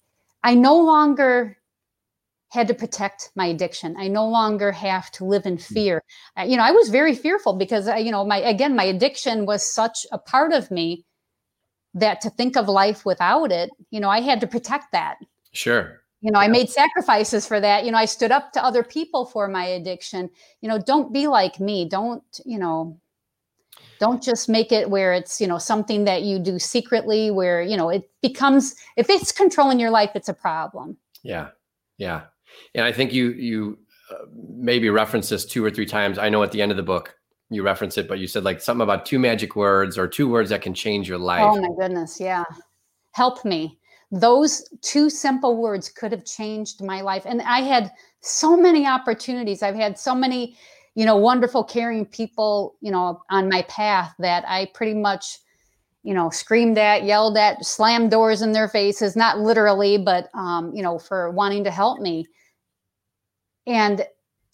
I no longer had to protect my addiction. I no longer have to live in hmm. fear. Uh, you know, I was very fearful because, uh, you know, my, again, my addiction was such a part of me that to think of life without it, you know, I had to protect that. Sure you know i made sacrifices for that. You know i stood up to other people for my addiction. You know don't be like me. Don't you know don't just make it where it's you know something that you do secretly where you know it becomes if it's controlling your life it's a problem. Yeah. Yeah. And i think you you uh, maybe reference this two or three times. I know at the end of the book you reference it, but you said like something about two magic words or two words that can change your life. Oh my goodness, yeah. Help me. Those two simple words could have changed my life. And I had so many opportunities. I've had so many, you know, wonderful, caring people, you know, on my path that I pretty much, you know, screamed at, yelled at, slammed doors in their faces, not literally, but, um, you know, for wanting to help me. And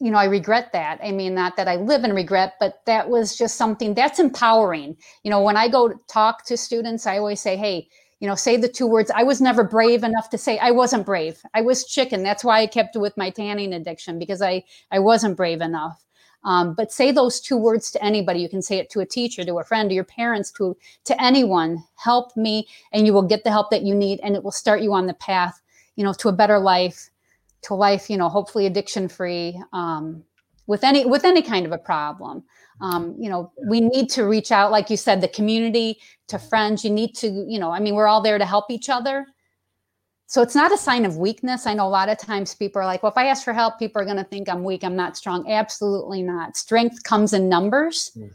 you know, I regret that. I mean, not that I live in regret, but that was just something that's empowering. You know, when I go talk to students, I always say, hey, you know, say the two words. I was never brave enough to say I wasn't brave. I was chicken. That's why I kept with my tanning addiction because I I wasn't brave enough. Um, but say those two words to anybody. You can say it to a teacher, to a friend, to your parents, to to anyone. Help me, and you will get the help that you need, and it will start you on the path, you know, to a better life to life, you know, hopefully addiction free um, with any with any kind of a problem. Um, you know, we need to reach out, like you said, the community to friends. You need to, you know, I mean, we're all there to help each other. So it's not a sign of weakness. I know a lot of times people are like, well, if I ask for help, people are going to think I'm weak, I'm not strong. Absolutely not. Strength comes in numbers. Mm.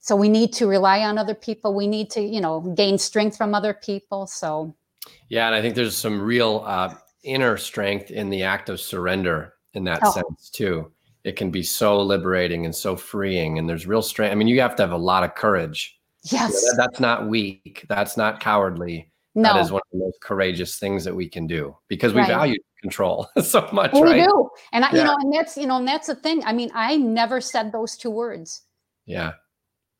So we need to rely on other people. We need to, you know, gain strength from other people. So, yeah, and I think there's some real uh, inner strength in the act of surrender in that oh. sense too. It can be so liberating and so freeing, and there's real strength. I mean, you have to have a lot of courage. Yes, you know, that, that's not weak. That's not cowardly. No. That is one of the most courageous things that we can do because we right. value control so much. Well, right? We do, and I, yeah. you know, and that's you know, and that's the thing. I mean, I never said those two words. Yeah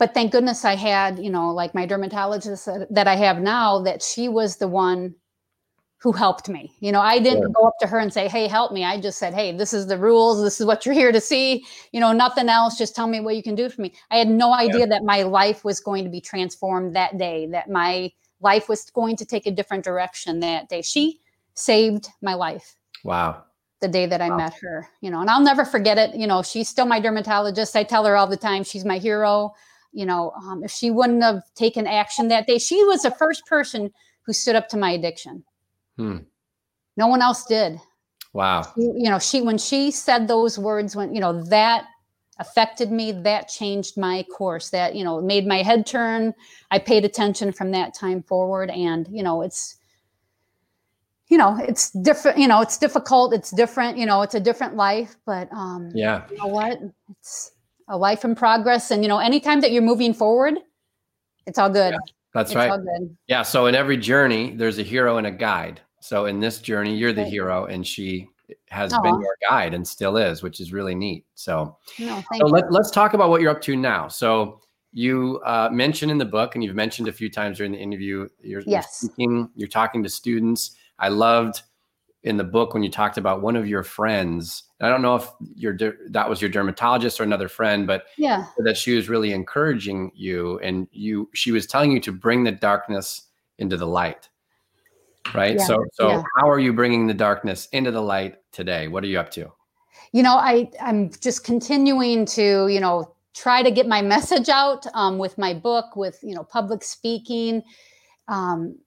but thank goodness I had, you know, like my dermatologist that I have now, that she was the one who helped me. You know, I didn't yeah. go up to her and say, "Hey, help me." I just said, "Hey, this is the rules. This is what you're here to see. You know, nothing else. Just tell me what you can do for me." I had no idea yeah. that my life was going to be transformed that day. That my life was going to take a different direction that day. She saved my life. Wow. The day that I wow. met her, you know, and I'll never forget it. You know, she's still my dermatologist. I tell her all the time, she's my hero. You know, um, if she wouldn't have taken action that day, she was the first person who stood up to my addiction Hmm. No one else did. Wow. She, you know, she when she said those words, when you know that affected me, that changed my course. That you know made my head turn. I paid attention from that time forward, and you know it's you know it's different you know it's difficult it's different you know it's a different life but um yeah you know what it's a life in progress and you know anytime that you're moving forward it's all good yeah. That's it's right. Yeah. So in every journey, there's a hero and a guide. So in this journey, you're the hero, and she has Aww. been your guide and still is, which is really neat. So, no, so let, us talk about what you're up to now. So you uh, mentioned in the book, and you've mentioned a few times during the interview, you're, yes. you're, speaking, you're talking to students. I loved in the book when you talked about one of your friends. I don't know if your that was your dermatologist or another friend, but yeah, that she was really encouraging you, and you she was telling you to bring the darkness into the light. Right. Yeah. So so yeah. how are you bringing the darkness into the light today? What are you up to? You know, I I'm just continuing to you know try to get my message out um, with my book, with you know public speaking. Um,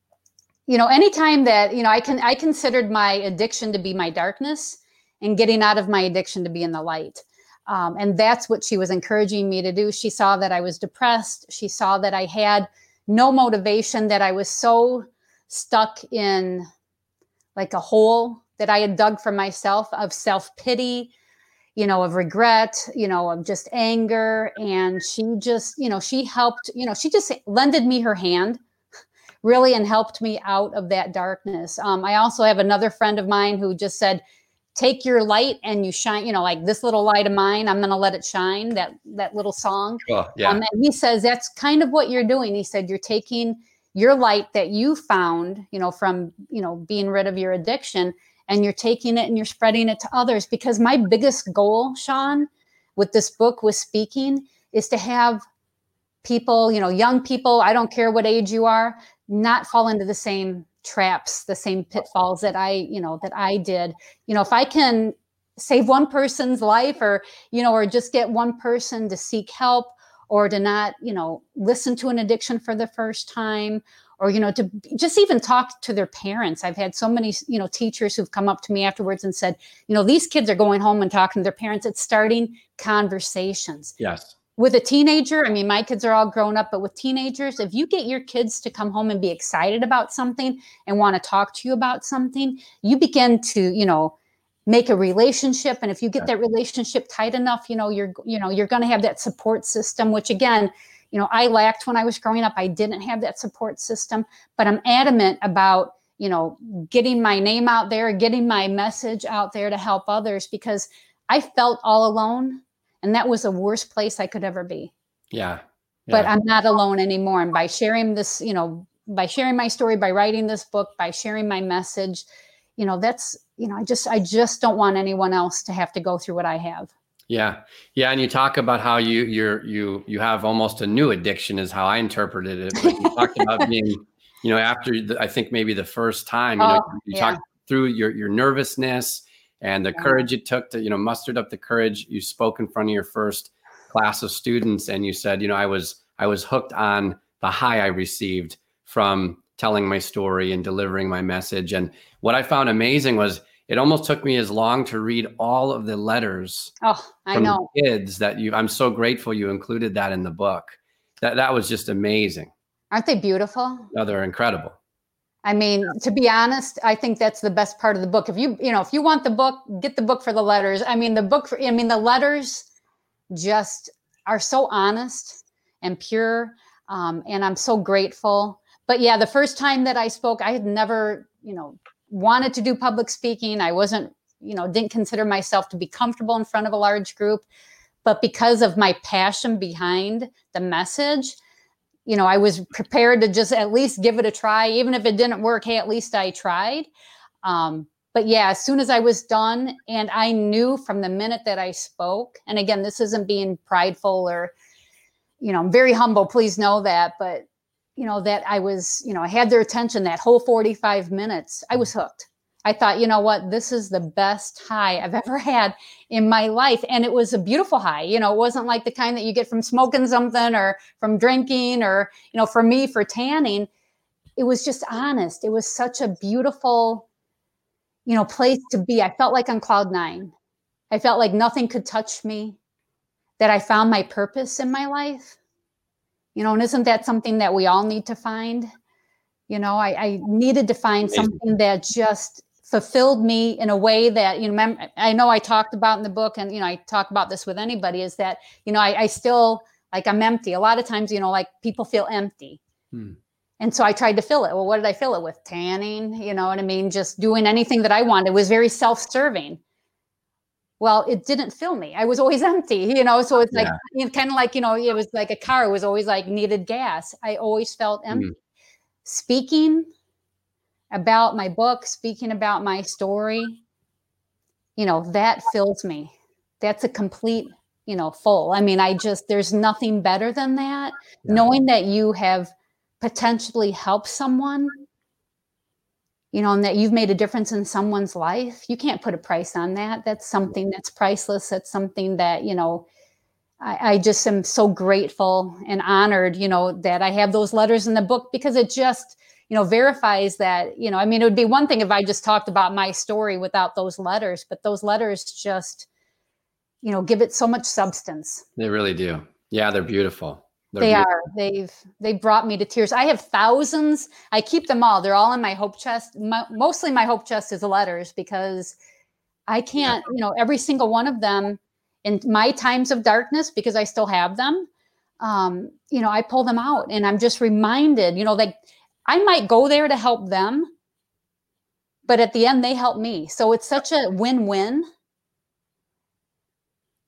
you know anytime that you know i can i considered my addiction to be my darkness and getting out of my addiction to be in the light. Um, and that's what she was encouraging me to do. She saw that i was depressed. She saw that i had no motivation that i was so stuck in like a hole that i had dug for myself of self-pity you know of regret you know of just anger. And she just you know she helped you know she just lended me her hand really and helped me out of that darkness. Um, I also have another friend of mine who just said, take your light and you shine, you know, like this little light of mine, I'm going to let it shine, that, that little song. Yeah. Um, and he says, that's kind of what you're doing. He said, you're taking your light that you found, you know, from, you know, being rid of your addiction and you're taking it and you're spreading it to others. Because my biggest goal, Sean, with this book with speaking is to have people, you know, young people, I don't care what age you are, not fall into the same traps, the same pitfalls that I, you know, that I did. You know, if I can save one person's life or, you know, or just get one person to seek help or to not, you know, listen to an addiction for the first time or you know to just even talk to their parents. I've had so many you know teachers who've come up to me afterwards and said you know these kids are going home and talking to their parents. It's starting conversations. Yes with a teenager, I mean, my kids are all grown up, but with teenagers, if you get your kids to come home and be excited about something and want to talk to you about something, you begin to, you know, make a relationship. And if you get that relationship tight enough, you know, you're, you know, you're going to have that support system, which again, you know, I lacked when I was growing up. I didn't have that support system, but I'm adamant about, you know, getting my name out there, getting my message out there to help others because I felt all alone and that was the worst place I could ever be. Yeah. yeah. But I'm not alone anymore. And by sharing this, you know, by sharing my story, by writing this book, by sharing my message, you know, that's, you know, I just, I just don't want anyone else to have to go through what I have. Yeah. Yeah. And you talk about how you, you're, you, you have almost a new addiction is how I interpreted it. But you talked about being, you know, after the, I think maybe the first time, you know, oh, you yeah. talked through your, your nervousness, and the courage it took to you know mustered up the courage. You spoke in front of your first class of students and you said you know i was i was hooked on the high i received from telling my story and delivering my message. And what i found amazing was it almost took me as long to read all of the letters oh i know. kids that you i'm so grateful you included that in the book. That that was just amazing. Aren't they beautiful? No they're incredible I mean, to be honest, I think that's the best part of the book. If you, you know, if you want the book, get the book for the letters. I mean, the book for, I mean, the letters just are so honest and pure. Um, and I'm so grateful. But yeah, the first time that I spoke, I had never, you know, wanted to do public speaking. I wasn't, you know, didn't consider myself to be comfortable in front of a large group. But because of my passion behind the message, you know, I was prepared to just at least give it a try, even if it didn't work. Hey, at least I tried. Um, but yeah, as soon as I was done, and I knew from the minute that I spoke, and again, this isn't being prideful or, you know, I'm very humble. Please know that. But you know that I was, you know, I had their attention that whole 45 minutes. I was hooked. I thought, you know what, this is the best high I've ever had in my life. And it was a beautiful high. You know, it wasn't like the kind that you get from smoking something or from drinking or, you know, for me, for tanning. It was just honest. It was such a beautiful, you know, place to be. I felt like on cloud nine. I felt like nothing could touch me, that I found my purpose in my life. You know, and isn't that something that we all need to find? You know, I, I needed to find something that just fulfilled me in a way that you know i know i talked about in the book and you know i talk about this with anybody is that you know i, I still like i'm empty. A lot of times you know like people feel empty. Hmm. and so i tried to fill it. Well what did i fill it with? Tanning you know what i mean? Just doing anything that i wanted. It was very self-serving. Well it didn't fill me. I was always empty you know? So it's like yeah. kind of like you know it was like a car it was always like needed gas. I always felt hmm. empty. Speaking about my book, speaking about my story, you know, that fills me. That's a complete, you know, full. I mean, I just, there's nothing better than that. Yeah. Knowing that you have potentially helped someone, you know, and that you've made a difference in someone's life, you can't put a price on that. That's something that's priceless. That's something that, you know, I, I just am so grateful and honored, you know, that I have those letters in the book because it just, you know verifies that you know i mean it would be one thing if i just talked about my story without those letters but those letters just you know give it so much substance. They really do. Yeah they're beautiful. They're they beautiful. are. They've they brought me to tears. I have thousands. I keep them all. They're all in my hope chest. My, mostly my hope chest is letters because i can't you know every single one of them in my times of darkness because i still have them um, you know i pull them out and i'm just reminded you know like I might go there to help them, but at the end, they help me. So it's such a win win.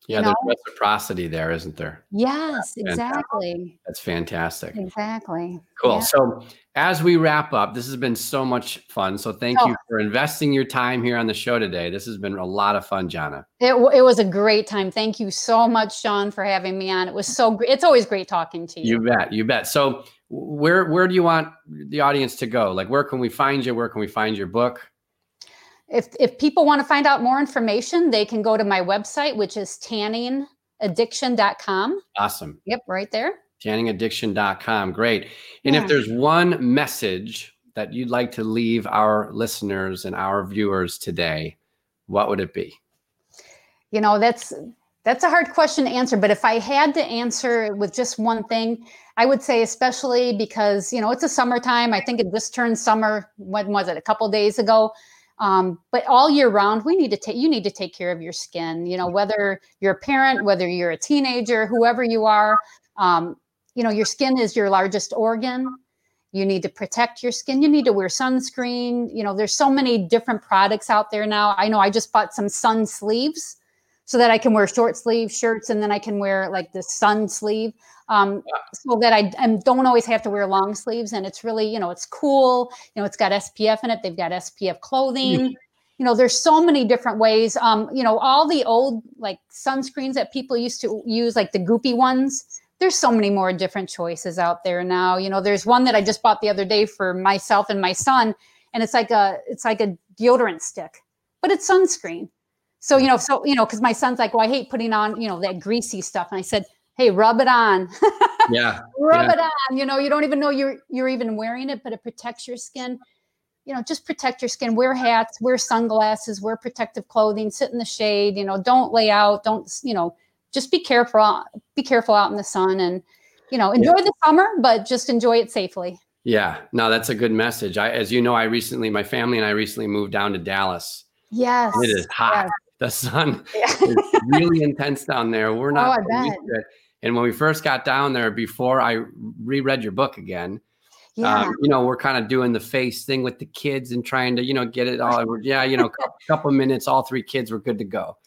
Yeah, there's reciprocity there, isn't there? Yes, That's exactly. That's fantastic. Exactly. Cool. Yeah. So, as we wrap up, this has been so much fun. So, thank oh. you for investing your time here on the show today. This has been a lot of fun, Jana. It, it was a great time. Thank you so much, Sean, for having me on. It was so great. It's always great talking to you. You bet. You bet. So, where where do you want the audience to go? Like, where can we find you? Where can we find your book? If if people want to find out more information, they can go to my website, which is tanningaddiction.com. Awesome. Yep, right there. Tanningaddiction.com. Great. And yeah. if there's one message that you'd like to leave our listeners and our viewers today, what would it be? You know, that's That's a hard question to answer, but if I had to answer with just one thing, I would say, especially because you know it's a summertime. I think it just turned summer. When was it? A couple days ago. Um, but all year round, we need to take. You need to take care of your skin. You know, whether you're a parent, whether you're a teenager, whoever you are. Um, you know, your skin is your largest organ. You need to protect your skin. You need to wear sunscreen. You know, there's so many different products out there now. I know I just bought some sun sleeves so that I can wear short sleeve shirts and then I can wear like the sun sleeve um, so that I, I, don't always have to wear long sleeves. And it's really, you know, it's cool. You know, it's got SPF in it. They've got SPF clothing. Mm-hmm. You know, there's so many different ways. Um, you know, all the old like sunscreens that people used to use, like the goopy ones. There's so many more different choices out there now. You know, there's one that I just bought the other day for myself and my son, and it's like a it's like a deodorant stick, but it's sunscreen so, you know, so, you know, because my son's like, well, I hate putting on, you know, that greasy stuff. And I said, hey, rub it on. Yeah. rub yeah. it on. You know, you don't even know you're you're even wearing it, but it protects your skin. You know, just protect your skin. Wear hats, wear sunglasses, wear protective clothing, sit in the shade, you know, don't lay out, don't, you know, just be careful, be careful out in the sun and, you know, enjoy yeah. the summer, but just enjoy it safely. Yeah, no, that's a good message. I, as you know, I recently, my family and I recently moved down to Dallas. Yes. It is hot. Yes the sun yeah. is really intense down there. We're not oh, And when we first got down there, before I reread your book again, yeah. Um, you know, we're kind of doing the face thing with the kids and trying to, you know, get it all. Yeah, you know, a couple minutes, all three kids were good to go.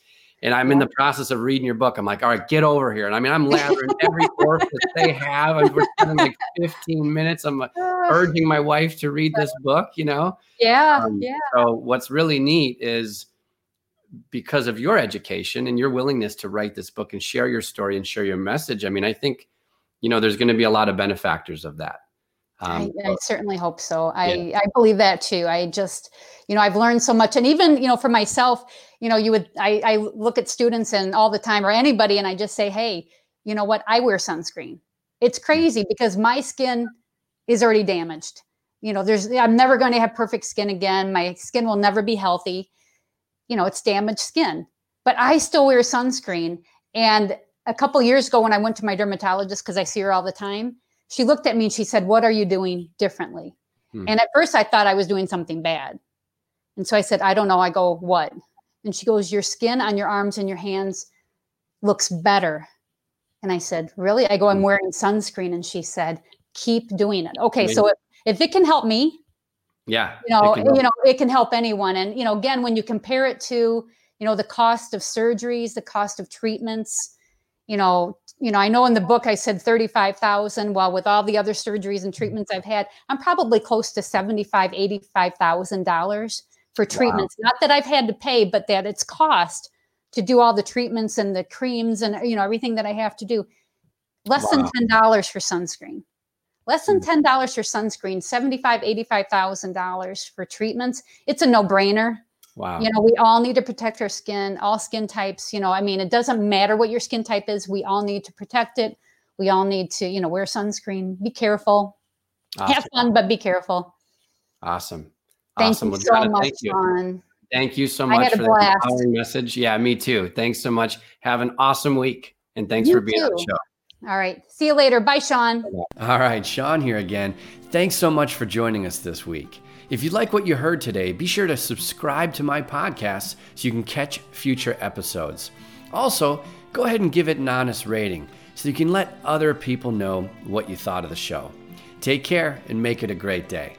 And I'm in the process of reading your book. I'm like, all right, get over here. And I mean, I'm lathering every orifice they have. And we're spending like 15 minutes. I'm urging my wife to read this book, you know? Yeah. Um, yeah. So what's really neat is because of your education and your willingness to write this book and share your story and share your message. I mean, I think, you know, there's going to be a lot of benefactors of that. Um, I, I, certainly hope so. I, yeah. I believe that too. I just, you know, I've learned so much. And even, you know, for myself, you know, you would, I, I look at students and all the time or anybody, and I just say, hey, you know what? I wear sunscreen. It's mm. crazy because my skin is already damaged. You know, there's, I'm never going to have perfect skin again. My skin will never be healthy you know, it's damaged skin. But I still wear sunscreen. And a couple years ago, when I went to my dermatologist, because I see her all the time, she looked at me and she said, What are you doing differently? Hmm. And at first, I thought I was doing something bad. And so I said, I don't know. I go, What? And she goes, Your skin on your arms and your hands looks better. And I said, Really? I go, I'm hmm. wearing sunscreen. And she said, Keep doing it. Okay. So if, if it can help me, yeah. You know, you know, it can help anyone. And, you know, again, when you compare it to, you know, the cost of surgeries, the cost of treatments, you know, you know, I know in the book I said 35,000. While with all the other surgeries and treatments I've had, I'm probably close to 75, 85,000 dollars for treatments. Wow. Not that I've had to pay, but that it's cost to do all the treatments and the creams and you know everything that I have to do. Less wow. than ten dollars for sunscreen less than $10 mm. for sunscreen, $75,000, $85,000 for treatments. It's a no brainer. Wow. You know, we all need to protect our skin, all skin types. You know, I mean, it doesn't matter what your skin type is. We all need to protect it. We all need to, you know, wear sunscreen. Be careful. Awesome. Have fun, but be careful. Awesome. Thank awesome. you well, so much, thank you. Sean. Thank you so much for that empowering message. Yeah, me too. Thanks so much. Have an awesome week. And thanks you for being too. on the show. All right. See you later. Bye, Sean. All right. Sean here again. Thanks so much for joining us this week. If you like what you heard today, be sure to subscribe to my podcast so you can catch future episodes. Also, go ahead and give it an honest rating so you can let other people know what you thought of the show. Take care and make it a great day.